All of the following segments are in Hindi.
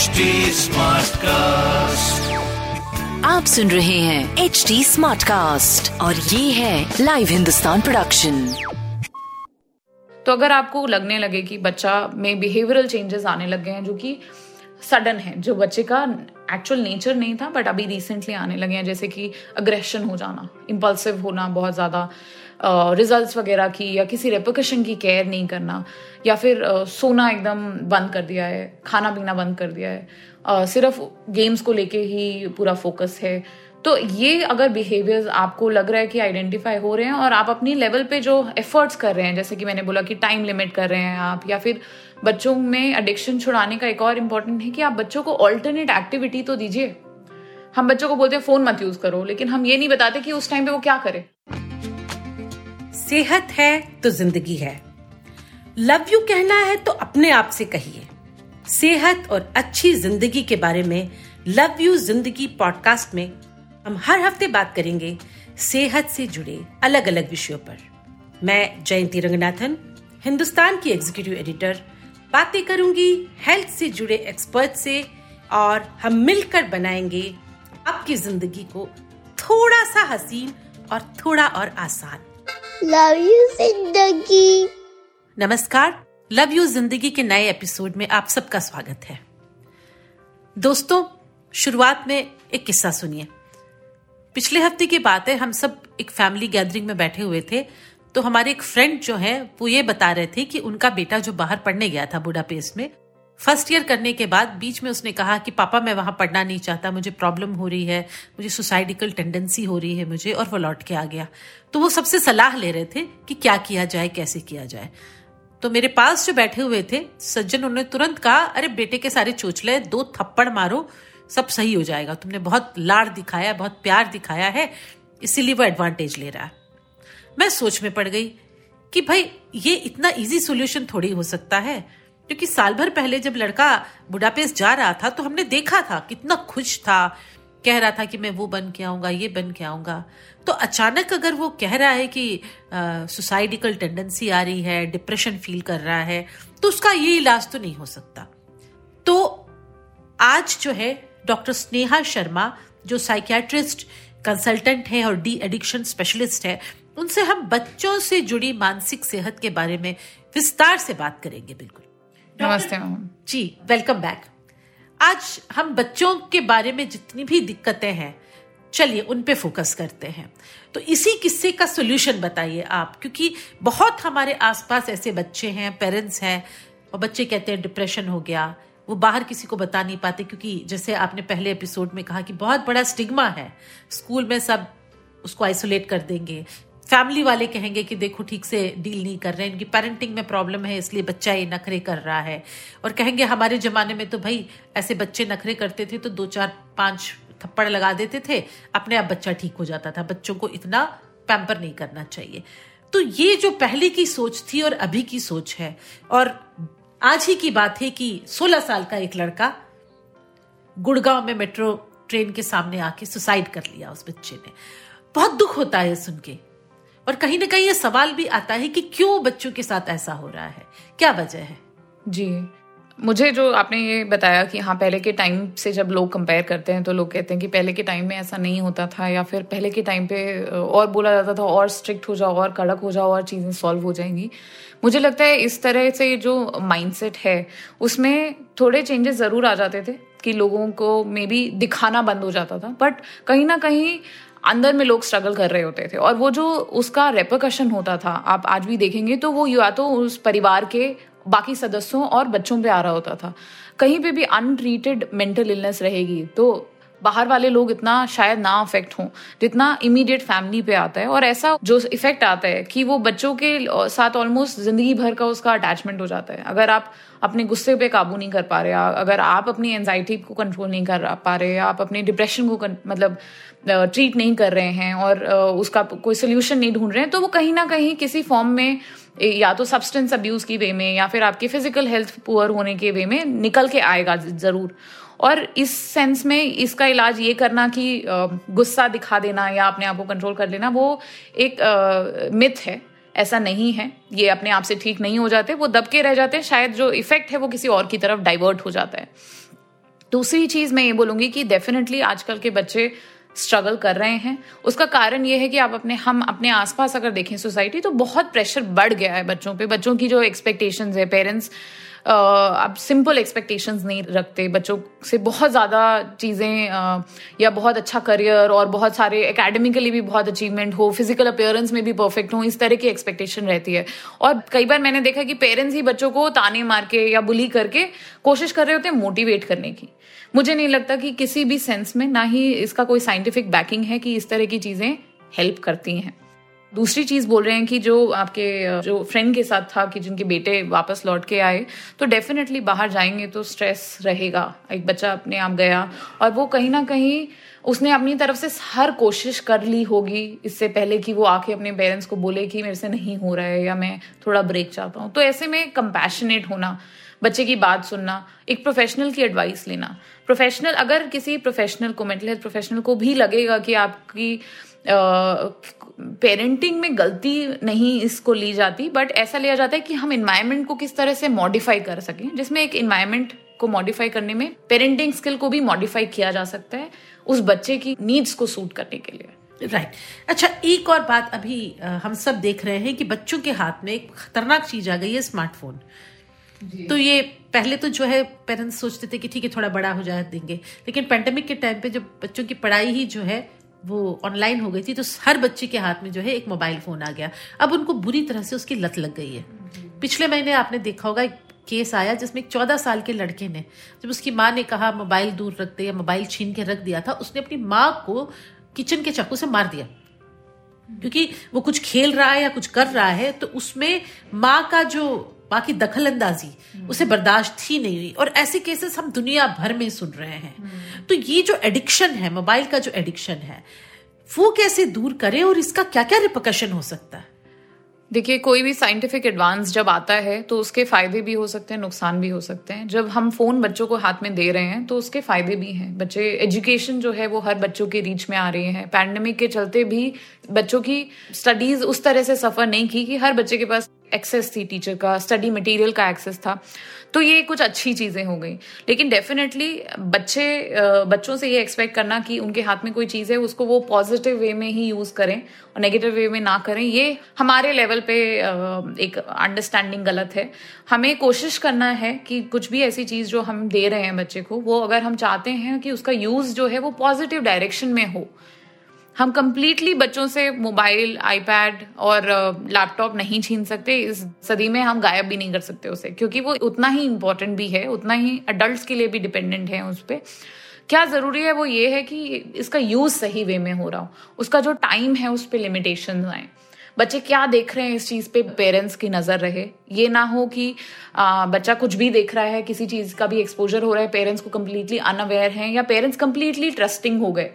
HD कास्ट आप सुन रहे हैं एच डी स्मार्ट कास्ट और ये है लाइव हिंदुस्तान प्रोडक्शन तो अगर आपको लगने लगे कि बच्चा में बिहेवियरल चेंजेस आने लग गए हैं जो कि सडन है, जो बच्चे का एक्चुअल नेचर नहीं था बट अभी रिसेंटली आने लगे हैं, जैसे कि अग्रेशन हो जाना इम्पल्सिव होना, बहुत ज़्यादा रिजल्ट्स वगैरह की या किसी रेपोकेशन की केयर नहीं करना, या फिर सोना एकदम बंद कर दिया है, खाना पीना बंद कर दिया है। सिर्फ़ गेम्स को लेके ही पूरा फोकस है। तो ये अगर बिहेवियर्स आपको लग रहा है कि आइडेंटिफाई हो रहे हैं और आप अपनी लेवल पे जो एफर्ट्स कर रहे हैं, जैसे कि मैंने बोला कि टाइम लिमिट कर रहे हैं आप, या फिर बच्चों में एडिक्शन छुड़ाने का एक और इंपॉर्टेंट है कि आप बच्चों को ऑल्टरनेट एक्टिविटी तो दीजिए। हम बच्चों को बोलते हैं, फ़ोन मत यूज़ करो, लेकिन हम ये नहीं बताते कि उस टाइम पे वो क्या करे। सेहत है तो ज़िंदगी है। लव यू कहना है तो अपने आप से कहिए। सेहत और अच्छी ज़िंदगी के बारे में लव यू ज़िंदगी पॉडकास्ट में हम हर हफ़्ते बात करेंगे सेहत से जुड़े अलग अलग विषयों पर। मैं जयंती रंगनाथन हिंदुस्तान की एग्जीक्यूटिव एडिटर बातें करूँगी हेल्थ से जुड़े एक्सपर्ट से और हम मिलकर बनाएँगे आपकी ज़िंदगी को थोड़ा सा हसीन और थोड़ा और आसान। लव यू ज़िंदगी। नमस्कार लव यू ज़िंदगी के नए एपिसोड में आप सबका स्वागत है। दोस्तों शुरुआत में एक किस्सा सुनिए। पिछले हफ़्ते की बात है, हम सब एक फैमिली गैदरिंग में बैठे हुए थे तो हमारे एक फ्रेंड जो है, वो ये बता रहे थे कि उनका बेटा जो बाहर पढ़ने गया था बुडापेस्ट में फ़र्स्ट ईयर करने के बाद बीच में उसने कहा कि, पापा, मैं वहाँ पढ़ना नहीं चाहता, मुझे प्रॉब्लम हो रही है, मुझे सुसाइडिकल टेंडेंसी हो रही है मुझे, और वो लौट के आ गया। तो वो सबसे सलाह ले रहे थे कि क्या किया जाए, कैसे किया जाए। तो मेरे पास जो बैठे हुए थे, सज्जन उन्होंने तुरंत कहा, अरे, बेटे के सारे चोचले, दो थप्पड़ मारो सब सही हो जाएगा। तुमने बहुत लाड़ दिखाया, बहुत प्यार दिखाया है, इसीलिए वो एडवांटेज ले रहा है। मैं सोच में पड़ गई कि भाई, ये इतना इजी सोल्यूशन थोड़ी हो सकता है, क्योंकि साल भर पहले जब लड़का बुडापेस्ट जा रहा था तो हमने देखा था, कितना खुश था, कह रहा था कि मैं वो बन के आऊँगा, ये बन के आऊँगा। तो अचानक अगर वो कह रहा है कि सुसाइडिकल टेंडेंसी आ रही है डिप्रेशन फील कर रहा है तो उसका ये इलाज तो नहीं हो सकता। तो आज जो है डॉक्टर स्नेहा शर्मा जो साइकियाट्रिस्ट कंसल्टेंट है और डी एडिक्शन स्पेशलिस्ट है उनसे हम बच्चों से जुड़ी मानसिक सेहत के बारे में विस्तार से बात करेंगे बिल्कुल। नमस्ते जी वेलकम बैक आज हम बच्चों के बारे में जितनी भी दिक्कतें हैं चलिए उन पे फोकस करते हैं। तो इसी किस्से का सोल्यूशन बताइए आप क्योंकि बहुत हमारे आसपास ऐसे बच्चे हैं पेरेंट्स हैं और बच्चे कहते हैं डिप्रेशन हो गया वो बाहर किसी को बता नहीं पाते, क्योंकि जैसे आपने पहले एपिसोड में कहा कि बहुत बड़ा स्टिग्मा है स्कूल में सब उसको आइसोलेट कर देंगे। फैमिली वाले कहेंगे कि देखो ठीक से डील नहीं कर रहे हैं इनकी पेरेंटिंग में प्रॉब्लम है, इसलिए बच्चा ये नखरे कर रहा है। और कहेंगे हमारे जमाने में तो भाई ऐसे बच्चे नखरे करते थे तो दो चार पाँच थप्पड़ लगा देते थे, अपने आप बच्चा ठीक हो जाता था। बच्चों को इतना पैम्पर नहीं करना चाहिए। तो ये जो पहले की सोच थी और अभी की सोच है, और आज ही की बात है कि 16 साल का एक लड़का गुड़गांव में मेट्रो ट्रेन के सामने आके सुसाइड कर लिया उस बच्चे ने। बहुत दुख होता है सुन के। और कहीं ना कहीं ये सवाल भी आता है कि क्यों बच्चों के साथ ऐसा हो रहा है? क्या वजह है? जी। मुझे जो आपने ये बताया कि हाँ पहले के टाइम से जब लोग कंपेयर करते हैं तो लोग कहते हैं कि पहले के टाइम में ऐसा नहीं होता था, या फिर पहले के टाइम पे और बोला जाता था, और स्ट्रिक्ट हो जाओ, और कड़क हो जाओ, और चीज़ें सॉल्व हो जाएँगी। मुझे लगता है इस तरह से जो माइंडसेट है, उसमें थोड़े चेंजेस ज़रूर आ जाते थे, कि लोगों को मे बी दिखाना बंद हो जाता था। बट कहीं ना कहीं अंदर में लोग स्ट्रगल कर रहे होते थे, और वो जो उसका रेपोकशन होता था, आप आज भी देखेंगे तो वो या तो उस परिवार के बाकी सदस्यों और बच्चों पे आ रहा होता था। कहीं पे भी अनट्रीटेड मेंटल इलनेस रहेगी तो बाहर वाले लोग इतना शायद ना अफेक्ट हों, जितना इमीडिएट फैमिली पे आता है। और ऐसा जो इफ़ेक्ट आता है कि वो बच्चों के साथ ऑलमोस्ट ज़िंदगी भर का उसका अटैचमेंट हो जाता है। अगर आप अपने गुस्से पे काबू नहीं कर पा रहे अगर आप अपनी एनजाइटी को कंट्रोल नहीं कर पा रहे आप अपने डिप्रेशन को मतलब ट्रीट नहीं कर रहे हैं, और उसका कोई सोल्यूशन नहीं ढूंढ रहे हैं तो वो कहीं ना कहीं किसी फॉर्म में या तो सब्सटेंस अब्यूज की वे में, या फिर आपके फ़िज़िकल हेल्थ पुअर होने के वे में निकल के आएगा ज़रूर। और इस सेंस में इसका इलाज ये करना कि गुस्सा दिखा देना या अपने आप को कंट्रोल कर लेना, वो एक मिथ है, ऐसा नहीं है। ये अपने आप से ठीक नहीं हो जाते, वो दबके रह जाते हैं, शायद जो इफ़ेक्ट है वो किसी और की तरफ़ डाइवर्ट हो जाता है। दूसरी चीज़ मैं ये बोलूँगी कि डेफिनेटली आजकल के बच्चे स्ट्रगल कर रहे हैं। उसका कारण ये है कि आप अपने हम अपने आसपास अगर देखें सोसाइटी तो बहुत प्रेशर बढ़ गया है बच्चों पे। बच्चों की जो एक्सपेक्टेशंस है पेरेंट्स अब सिंपल एक्सपेक्टेशंस नहीं रखते। बच्चों से बहुत ज़्यादा चीज़ें या बहुत अच्छा करियर और बहुत सारे एकेडमिकली भी बहुत अचीवमेंट हो फ़िज़िकल अपेयरेंस में भी परफेक्ट हो, इस तरह की एक्सपेक्टेशन रहती है। और कई बार मैंने देखा कि पेरेंट्स ही बच्चों को ताने मार के या बुली करके कोशिश कर रहे होते हैं मोटिवेट करने की। मुझे नहीं लगता कि किसी भी सेंस में ना ही इसका कोई साइंटिफिक बैकिंग है कि इस तरह की चीज़ें हेल्प करती हैं। दूसरी चीज़ बोल रहे हैं कि जो आपके, जो फ्रेंड के साथ था कि जिनके बेटे वापस लौट के आए तो डेफिनेटली बाहर जाएँगे तो स्ट्रेस रहेगा। एक बच्चा अपने आप गया और वो कहीं ना कहीं उसने अपनी तरफ़ से हर कोशिश कर ली होगी इससे पहले कि वो आके अपने पेरेंट्स को बोले कि मेरे से नहीं हो रहा है या मैं थोड़ा ब्रेक चाहता हूँ। तो ऐसे में कंपैशनेट होना, बच्चे की बात सुनना, एक प्रोफेशनल की एडवाइस लेना प्रोफेशनल अगर किसी प्रोफेशनल को मेंटल हेल्थ प्रोफेशनल को भी लगेगा कि आपकी पेरेंटिंग uh, में गलती नहीं इसको ली जाती बट ऐसा लिया जाता है कि हम इन्वायरमेंट को किस तरह से मॉडिफाई कर सकें जिसमें एक इन्वायरमेंट को मॉडिफाई करने में पेरेंटिंग स्किल को भी मॉडिफाई किया जा सकता है उस बच्चे की नीड्स को सूट करने के लिए राइट right. अच्छा एक और बात अभी हम सब देख रहे हैं कि बच्चों के हाथ में एक खतरनाक चीज़ आ गई है स्मार्टफ़ोन तो ये पहले तो जो है पेरेंट्स सोचते थे कि ठीक है थोड़ा बड़ा हो जाए देंगे। लेकिन पेंडेमिक के टाइम पे जब बच्चों की पढ़ाई ही जो है वो ऑनलाइन हो गई थी तो हर बच्चे के हाथ में जो है एक मोबाइल फ़ोन आ गया। अब उनको बुरी तरह से उसकी लत लग गई है। पिछले महीने आपने देखा होगा एक केस आया जिसमें एक चौदह साल के लड़के ने जब उसकी माँ ने कहा मोबाइल दूर रख दे या मोबाइल छीन के रख दिया था उसने अपनी माँ को किचन के चाकू से मार दिया। क्योंकि वो कुछ खेल रहा है या कुछ कर रहा है तो उसमें माँ का जो माँ की दखल अंदाजी उसे बर्दाश्त ही नहीं हुई। और ऐसे केसेस हम दुनिया भर में सुन रहे हैं। तो ये जो एडिक्शन है मोबाइल का जो एडिक्शन है, वो कैसे दूर करें और इसका क्या क्या रिपोकशन हो सकता है? देखिए, कोई भी साइंटिफिक एडवांस जब आता है तो उसके फ़ायदे भी हो सकते हैं, नुकसान भी हो सकते हैं। जब हम फ़ोन बच्चों को हाथ में दे रहे हैं तो उसके फ़ायदे भी हैं। बच्चे एजुकेशन जो है, वो हर बच्चों के रीच में आ रही है। पैंडमिक के चलते भी बच्चों की स्टडीज़ उस तरह से सफ़र नहीं की कि हर बच्चे के पास एक्सेस थी टीचर का स्टडी मटेरियल का एक्सेस था तो ये कुछ अच्छी चीज़ें हो गई। लेकिन डेफिनेटली बच्चे बच्चों से ये एक्सपेक्ट करना कि उनके हाथ में कोई चीज़ है, उसको वो पॉजिटिव वे में ही यूज़ करें और नेगेटिव वे में ना करें, ये हमारे लेवल पे एक अंडरस्टैंडिंग गलत है। हमें कोशिश करना है कि कुछ भी ऐसी चीज़ जो हम दे रहे हैं बच्चे को, वो अगर हम चाहते हैं कि उसका यूज़ जो है वो पॉजिटिव डायरेक्शन में हो हम कंप्लीटली बच्चों से मोबाइल आईपैड और लैपटॉप नहीं छीन सकते। इस सदी में हम गायब भी नहीं कर सकते उसे क्योंकि वो उतना ही इंपॉर्टेंट भी है उतना ही अडल्ट के लिए भी डिपेंडेंट है उस पर क्या ज़रूरी है वो ये है कि इसका यूज़ सही वे में हो रहा हो। उसका जो टाइम है उस पर लिमिटेशन आए। बच्चे क्या देख रहे हैं इस चीज़ पे पेरेंट्स की नज़र रहे? ये ना हो कि आ, बच्चा कुछ भी देख रहा है किसी चीज़ का भी एक्सपोजर हो रहा है पेरेंट्स को कंप्लीटली अनअवेयर हैं या पेरेंट्स कंप्लीटली ट्रस्टिंग हो गए।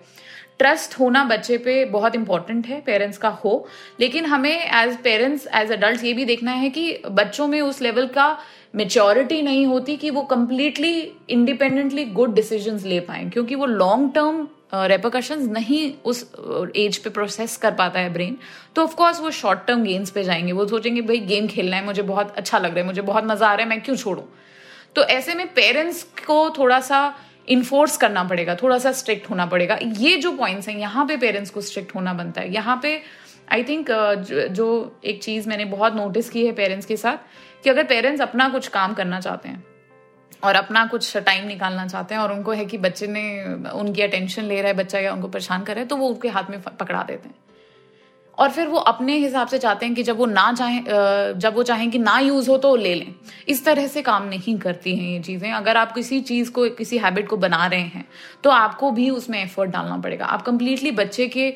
ट्रस्ट होना बच्चे पे बहुत इंपॉर्टेंट है पेरेंट्स का हो। लेकिन हमें एज पेरेंट्स एज अडल्ट ये भी देखना है कि बच्चों में उस लेवल का मेच्योरिटी नहीं होती कि वो कंप्लीटली इंडिपेंडेंटली गुड डिसीज़न ले पाए, क्योंकि वो लॉन्ग टर्म रेपोकशन नहीं उस एज पे प्रोसेस कर पाता है ब्रेन तो ऑफकोर्स वो शॉर्ट टर्म गेम्स पे जाएँगे। वो सोचेंगे, भाई गेम खेलना है, मुझे बहुत अच्छा लग रहा है, मुझे बहुत मज़ा आ रहा है, मैं क्यों छोड़ू? तो ऐसे में पेरेंट्स को थोड़ा सा इन्फोर्स करना पड़ेगा थोड़ा सा स्ट्रिक्ट होना पड़ेगा। ये जो पॉइंट्स हैं यहाँ पे पेरेंट्स को स्ट्रिक्ट होना बनता है। यहाँ पे आई थिंक uh, जो एक चीज़ मैंने बहुत नोटिस की है पेरेंट्स के साथ कि अगर पेरेंट्स अपना कुछ काम करना चाहते हैं और अपना कुछ टाइम निकालना चाहते हैं और उनको है कि बच्चे ने उनकी अटेंशन ले रहा है बच्चा या उनको परेशान कर रहा है तो वो उनके हाथ में पकड़ा देते हैं। और फिर वो अपने हिसाब से चाहते हैं कि जब वो ना चाहें जब वो चाहें कि ना यूज़ हो तो ले लें। इस तरह से काम नहीं करती हैं ये चीज़ें। अगर आप किसी चीज़ को, किसी हैबिट को बना रहे हैं तो आपको भी उसमें एफर्ट डालना पड़ेगा। आप कंप्लीटली बच्चे के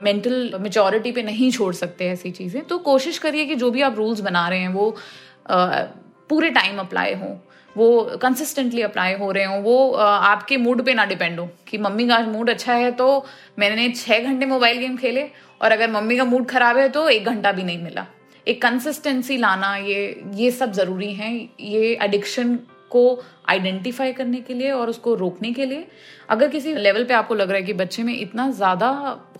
मेंटल मेचोरिटी पे नहीं छोड़ सकते ऐसी चीज़ें। तो कोशिश करिए कि जो भी आप रूल्स बना रहे हैं वो पूरे टाइम अप्लाई हो, वो कंसिस्टेंटली अप्लाई हो रहे हो, वो आपके मूड पे ना डिपेंड हो कि मम्मी का मूड अच्छा है तो मैंने छह घंटे मोबाइल गेम खेले और अगर मम्मी का मूड खराब है तो एक घंटा भी नहीं मिला। एक कंसिस्टेंसी लाना ये ये सब ज़रूरी है, ये एडिक्शन को आइडेंटिफाई करने के लिए और उसको रोकने के लिए। अगर किसी लेवल पे आपको लग रहा है कि बच्चे में इतना ज़्यादा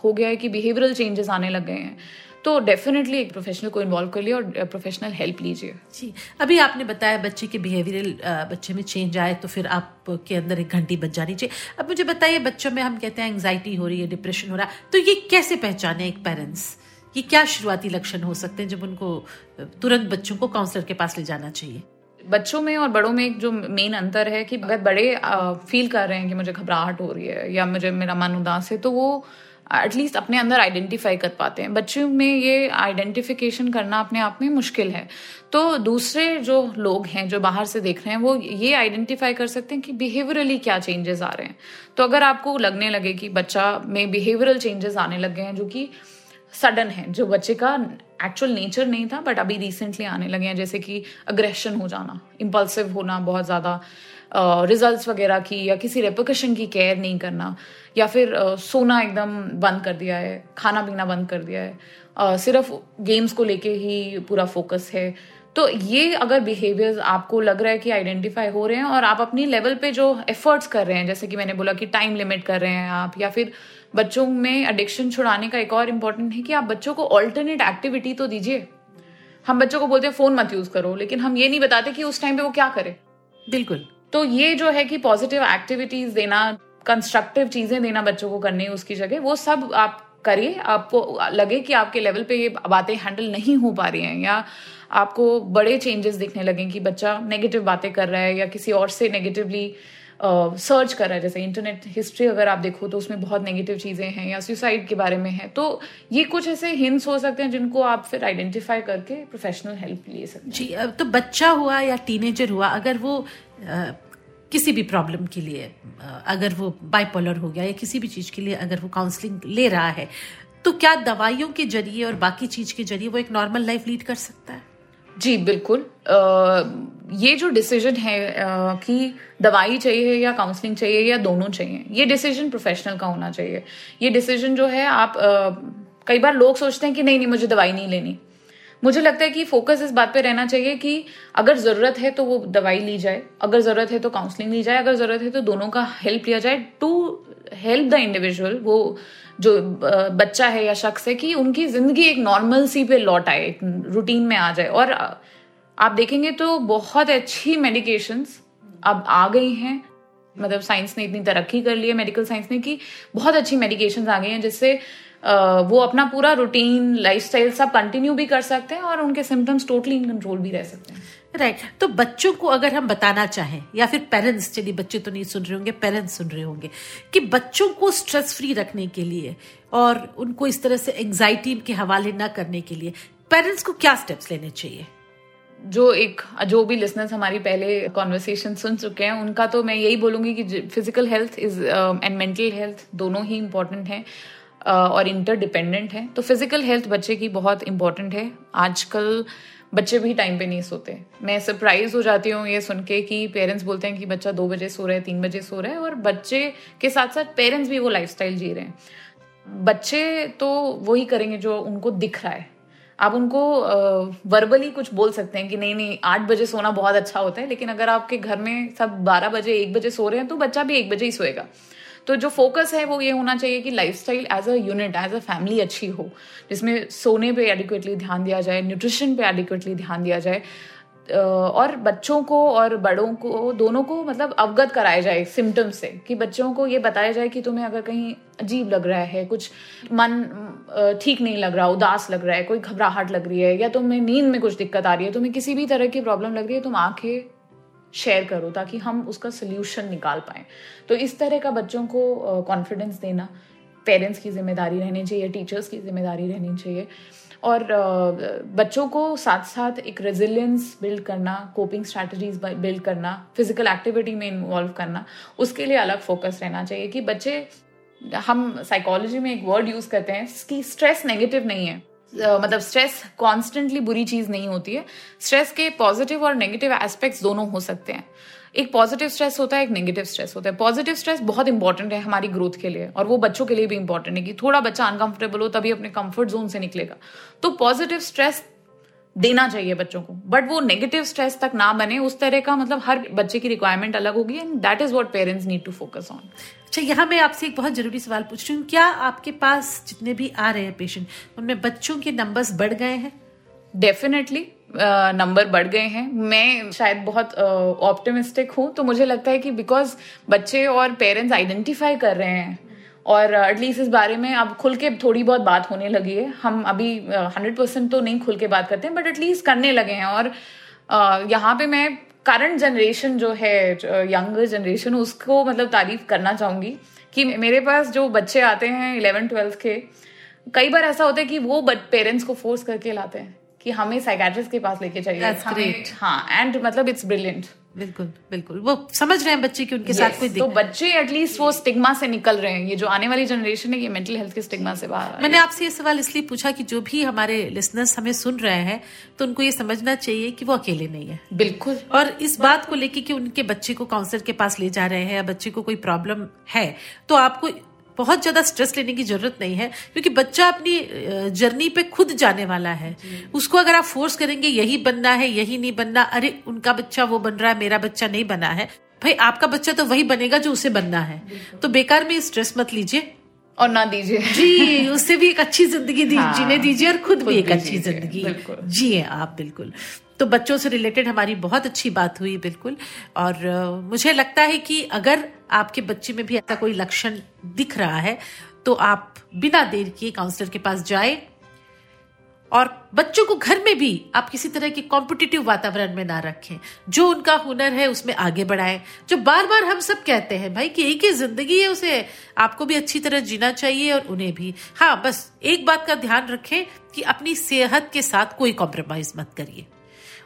हो गया है कि बिहेवियरल चेंजेस आने लग गए हैं तो डेफिनेटली एक प्रोफेशनल को इन्वॉल्व कर लिए और प्रोफेशनल हेल्प लीजिए। जी अभी आपने बताया बच्चे के बिहेवियरल बच्चे में चेंज आए तो फिर आपके अंदर एक घंटी बच जानी चाहिए। अब मुझे बताइए बच्चों में हम कहते हैं एंगजाइटी हो रही है डिप्रेशन हो रहा है तो ये कैसे पहचाने एक पेरेंट्स ये क्या शुरुआती लक्षण हो सकते हैं जब उनको तुरंत बच्चों को काउंसलर के पास ले जाना चाहिए? बच्चों में और बड़ों में एक जो मेन अंतर है कि अगर बड़े फील कर रहे हैं कि मुझे घबराहट हो रही है या मुझे मेरा मन उदास है तो वो एटलीस्ट अपने अंदर आइडेंटिफाई कर पाते हैं। बच्चों में ये आइडेंटिफिकेशन करना अपने आप में मुश्किल है। तो दूसरे जो लोग हैं, जो बाहर से देख रहे हैं, वो ये आइडेंटिफाई कर सकते हैं कि बिहेवियरली क्या चेंजेस आ रहे हैं। तो अगर आपको लगने लगे कि बच्चा में बिहेवियरल चेंजेस आने लग गए हैं, जो कि सडन है, जो बच्चे का एक्चुअल नेचर नहीं था बट अभी रिसेंटली आने लगे हैं, जैसे कि अग्रेशन हो जाना इम्पल्सिव होना बहुत ज़्यादा रिजल्ट्स वगैरह की या किसी रेपोकेशन की केयर नहीं करना, या फिर सोना एकदम बंद कर दिया है, खाना पीना बंद कर दिया है। सिर्फ़ गेम्स को लेके ही पूरा फोकस है। तो ये अगर बिहेवियर्स आपको लग रहा है कि आइडेंटिफाई हो रहे हैं और आप अपनी लेवल पे जो एफर्ट्स कर रहे हैं, जैसे कि मैंने बोला कि टाइम लिमिट कर रहे हैं आप, या फिर बच्चों में एडिक्शन छुड़ाने का एक और इम्पोर्टेंट है कि आप बच्चों को ऑल्टरनेट एक्टिविटी तो दीजिए। हम बच्चों को बोलते हैं, फ़ोन मत यूज़ करो, लेकिन हम ये नहीं बताते कि उस टाइम पे वो क्या करे। बिल्कुल। तो ये जो है कि पॉजिटिव एक्टिविटीज़ देना कंस्ट्रक्टिव चीज़ें देना बच्चों को करने उसकी जगह वो सब आप करिए। आपको लगे कि आपके लेवल पे ये बातें हैंडल नहीं हो पा रही हैं या आपको बड़े चेंजेस दिखने लगे कि बच्चा नेगेटिव बातें कर रहा है या किसी और से नेगेटिवली सर्च uh, कर रहा है। जैसे इंटरनेट हिस्ट्री अगर आप देखो तो उसमें बहुत नेगेटिव चीज़ें हैं या सुसाइड के बारे में है। तो ये कुछ ऐसे हिंट्स हो सकते हैं जिनको आप फिर आइडेंटिफाई करके प्रोफेशनल हेल्प ले सकते हैं। जी तो बच्चा हुआ या टीनेजर हुआ अगर वो किसी भी प्रॉब्लम के लिए अगर वो बाइपोलर हो गया या किसी भी चीज़ के लिए अगर वो काउंसलिंग ले रहा है तो क्या दवाइयों के ज़रिए और बाकी चीज़ के ज़रिए वो एक नॉर्मल लाइफ लीड कर सकता है? जी बिल्कुल। आ, ये जो डिसीज़न है आ, कि दवाई चाहिए या काउंसलिंग चाहिए या दोनों चाहिए ये डिसीज़न प्रोफेशनल का होना चाहिए। ये डिसीज़न जो है आप आ, कई बार लोग सोचते हैं कि नहीं नहीं मुझे दवाई नहीं लेनी। मुझे लगता है कि फोकस इस बात पे रहना चाहिए कि अगर ज़रूरत है तो वो दवाई ली जाए, अगर ज़रूरत है तो काउंसलिंग ली जाए, अगर ज़रूरत है तो दोनों का हेल्प लिया जाए टू हेल्प द इंडिविजुअल वो जो बच्चा है या शख्स है कि उनकी ज़िंदगी एक नॉर्मल सी पे लौट आए रूटीन में आ जाए। और आप देखेंगे तो बहुत अच्छी मेडिकेशन अब आ गई हैं। मतलब साइंस ने इतनी तरक्की कर ली है मेडिकल साइंस ने कि बहुत अच्छी मेडिकेशन आ गई हैं जिससे वो अपना पूरा रूटीन लाइफस्टाइल सब कंटिन्यू भी कर सकते हैं और उनके सिम्टम्स टोटली इन कंट्रोल भी रह सकते हैं। Right right. तो बच्चों को अगर हम बताना चाहें या फिर पेरेंट्स चलिए बच्चे तो नहीं सुन रहे होंगे पेरेंट्स सुन रहे होंगे कि बच्चों को स्ट्रेस फ्री रखने के लिए और उनको इस तरह से एंग्जाइटी के हवाले न करने के लिए पेरेंट्स को क्या स्टेप्स लेने चाहिए? जो एक जो भी लिसनर्स हमारी पहले कॉन्वर्सेशन सुन चुके हैं उनका तो मैं यही बोलूँगी कि physical health is and mental health दोनों ही इंपॉर्टेंट हैं। और इंटरडिपेंडेंट है। तो फ़िज़िकल हेल्थ बच्चे की बहुत इंपॉर्टेंट है। आजकल बच्चे भी टाइम पे नहीं सोते। मैं सरप्राइज़ हो जाती हूँ ये सुन के कि पेरेंट्स बोलते हैं कि बच्चा दो बजे सो रहा है, तीन बजे सो रहा है और बच्चे के साथ साथ पेरेंट्स भी वो लाइफ जी रहे हैं। बच्चे तो वही करेंगे जो उनको दिख रहा है। आप उनको वर्बली कुछ बोल सकते हैं कि नहीं नहीं, आठ बजे सोना बहुत अच्छा होता है, लेकिन अगर आपके घर में सब बारह बजे, एक बजे सो रहे हैं तो बच्चा भी एक बजे ही सोएगा। तो जो फोकस है वो ये होना चाहिए कि life style as a unit as a family अच्छी हो। जिसमें सोने पे एडिक्वेटली ध्यान दिया जाए न्यूट्रिशन पे एडिक्वेटली ध्यान दिया जाए और बच्चों को और बड़ों को, दोनों को मतलब अवगत कराया जाए सिम्टम्स से, कि बच्चों को ये बताया जाए कि तुम्हें अगर कहीं अजीब लग रहा है, कुछ मन ठीक नहीं लग रहा, उदास लग रहा है, कोई घबराहट लग रही है, या तुम्हें नींद में कुछ दिक्कत आ रही है, तुम्हें किसी भी तरह की प्रॉब्लम लग रही है, तुम आँखें शेयर करो ताकि हम उसका सोल्यूशन निकाल पाए। तो इस तरह का बच्चों को कॉन्फिडेंस देना पेरेंट्स की ज़िम्मेदारी रहनी चाहिए टीचर्स की ज़िम्मेदारी रहनी चाहिए। और बच्चों को साथ साथ एक रेजिलियंस बिल्ड करना कोपिंग स्ट्रैटेजीज बिल्ड करना फ़िज़िकल एक्टिविटी में इन्वॉल्व करना, उसके लिए अलग फोकस रहना चाहिए कि बच्चे, हम साइकोलॉजी में एक वर्ड यूज़ करते हैं, कि स्ट्रेस नेगेटिव नहीं है। मतलब स्ट्रेस कॉन्स्टेंटली बुरी चीज़ नहीं होती है। स्ट्रेस के पॉजिटिव और नेगेटिव एस्पेक्ट्स दोनों हो सकते हैं। एक पॉजिटिव स्ट्रेस होता है, एक नेगेटिव स्ट्रेस होता है। पॉजिटिव स्ट्रेस बहुत इंपॉर्टेंट है हमारी ग्रोथ के लिए और वो बच्चों के लिए भी इंपॉर्टेंट है कि थोड़ा बच्चा अनकंफर्टेबल हो तभी अपने कंफर्ट जोन से निकलेगा। तो पॉजिटिव स्ट्रेस देना चाहिए बच्चों को। बट वो नेगेटिव स्ट्रेस तक ना बने उस तरह का मतलब हर बच्चे की रिक्वायरमेंट अलग होगी and that is what parents need to focus on अच्छा यहाँ मैं आपसे एक बहुत ज़रूरी सवाल पूछ रही हूँ। क्या आपके पास जितने भी आ रहे हैं पेशेंट उनमें बच्चों के नंबर्स बढ़ गए हैं? डेफिनेटली नंबर बढ़ गए हैं। मैं शायद बहुत ऑप्टिमिस्टिक uh, हूँ तो मुझे लगता है कि बिकॉज़ बच्चे और पेरेंट्स आइडेंटिफाई कर रहे हैं और एटलीस्ट uh, इस बारे में अब खुल के थोड़ी बहुत बात होने लगी है। हम अभी हंड्रेड uh, परसेंट तो नहीं खुल के बात करते हैं बट एटलीस्ट करने लगे हैं। और uh, यहाँ पे मैं करंट जनरेशन जो है यंगर जनरेशन उसको मतलब तारीफ़ करना चाहूँगी कि मेरे पास जो बच्चे आते हैं इलेवन ट्वेल्थ के कई बार ऐसा होता है कि वो पेरेंट्स को फोर्स करके लाते हैं कि हमें साइकेट्रिस्ट के पास लेके चाहिए हाँ एंड मतलब इट्स ब्रिलियंट बिल्कुल बिल्कुल। वो समझ रहे हैं बच्चे कि उनके yes, साथ कोई तो बच्चे एटलीस्ट वो स्टिग्मा से निकल रहे हैं। ये जो आने वाली जनरेशन है ये मेंटल हेल्थ के स्टिग्मा से बाहर मैंने आपसे ये सवाल इसलिए पूछा कि जो भी हमारे लिसनर्स हमें सुन रहे हैं तो उनको ये समझना चाहिए कि वो अकेले नहीं है। बिल्कुल। और इस बात को लेके कि उनके बच्चे को काउंसलर के पास ले जा रहे हैं या बच्चे को कोई प्रॉब्लम है तो आपको बहुत ज़्यादा स्ट्रेस लेने की ज़रूरत नहीं है क्योंकि बच्चा अपनी जर्नी पे खुद जाने वाला है। उसको अगर आप फोर्स करेंगे यही बनना है यही नहीं बनना अरे उनका बच्चा वो बन रहा है मेरा बच्चा नहीं बना है भाई आपका बच्चा तो वही बनेगा जो उसे बनना है। तो बेकार में स्ट्रेस मत लीजिए। और ना दीजिए। जी उससे भी एक अच्छी ज़िंदगी हाँ, जीने दीजिए और खुद, खुद भी एक अच्छी ज़िंदगी। जिए आप बिल्कुल। तो बच्चों से रिलेटेड हमारी बहुत अच्छी बात हुई, बिल्कुल। और मुझे लगता है कि अगर आपके बच्चे में भी ऐसा कोई लक्षण दिख रहा है तो आप बिना देर किए काउंसलर के पास जाए। और बच्चों को घर में भी आप किसी तरह के कॉम्पिटिटिव वातावरण में ना रखें। जो उनका हुनर है, उसमें आगे बढ़ाएँ। जो बार बार हम सब कहते हैं, भाई, कि एक ही ज़िंदगी है उसे। आपको भी अच्छी तरह जीना चाहिए और उन्हें भी। हाँ बस एक बात का ध्यान रखें कि अपनी सेहत के साथ कोई कॉम्प्रोमाइज मत करिए।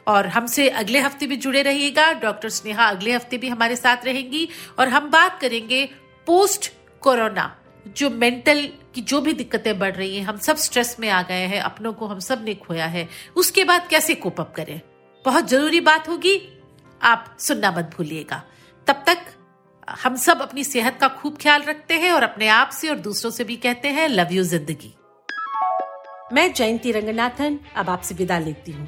और हमसे अगले हफ़्ते भी जुड़े रहिएगा। डॉक्टर स्नेहा अगले हफ़्ते भी हमारे साथ रहेंगी और हम बात करेंगे पोस्ट कोरोना, जो मेंटल की जो भी दिक्कतें बढ़ रही हैं, हम सब स्ट्रेस में आ गए हैं, अपनों को हम सबने खोया है। उसके बाद कैसे कोप अप करें? बहुत ज़रूरी बात होगी, आप सुनना मत भूलिएगा। तब तक हम सब अपनी सेहत का खूब ख्याल रखते हैं और अपने आप से और दूसरों से भी कहते हैं, लव यू ज़िंदगी। मैं जयंती रंगनाथन, अब आपसे विदा लेती हूँ।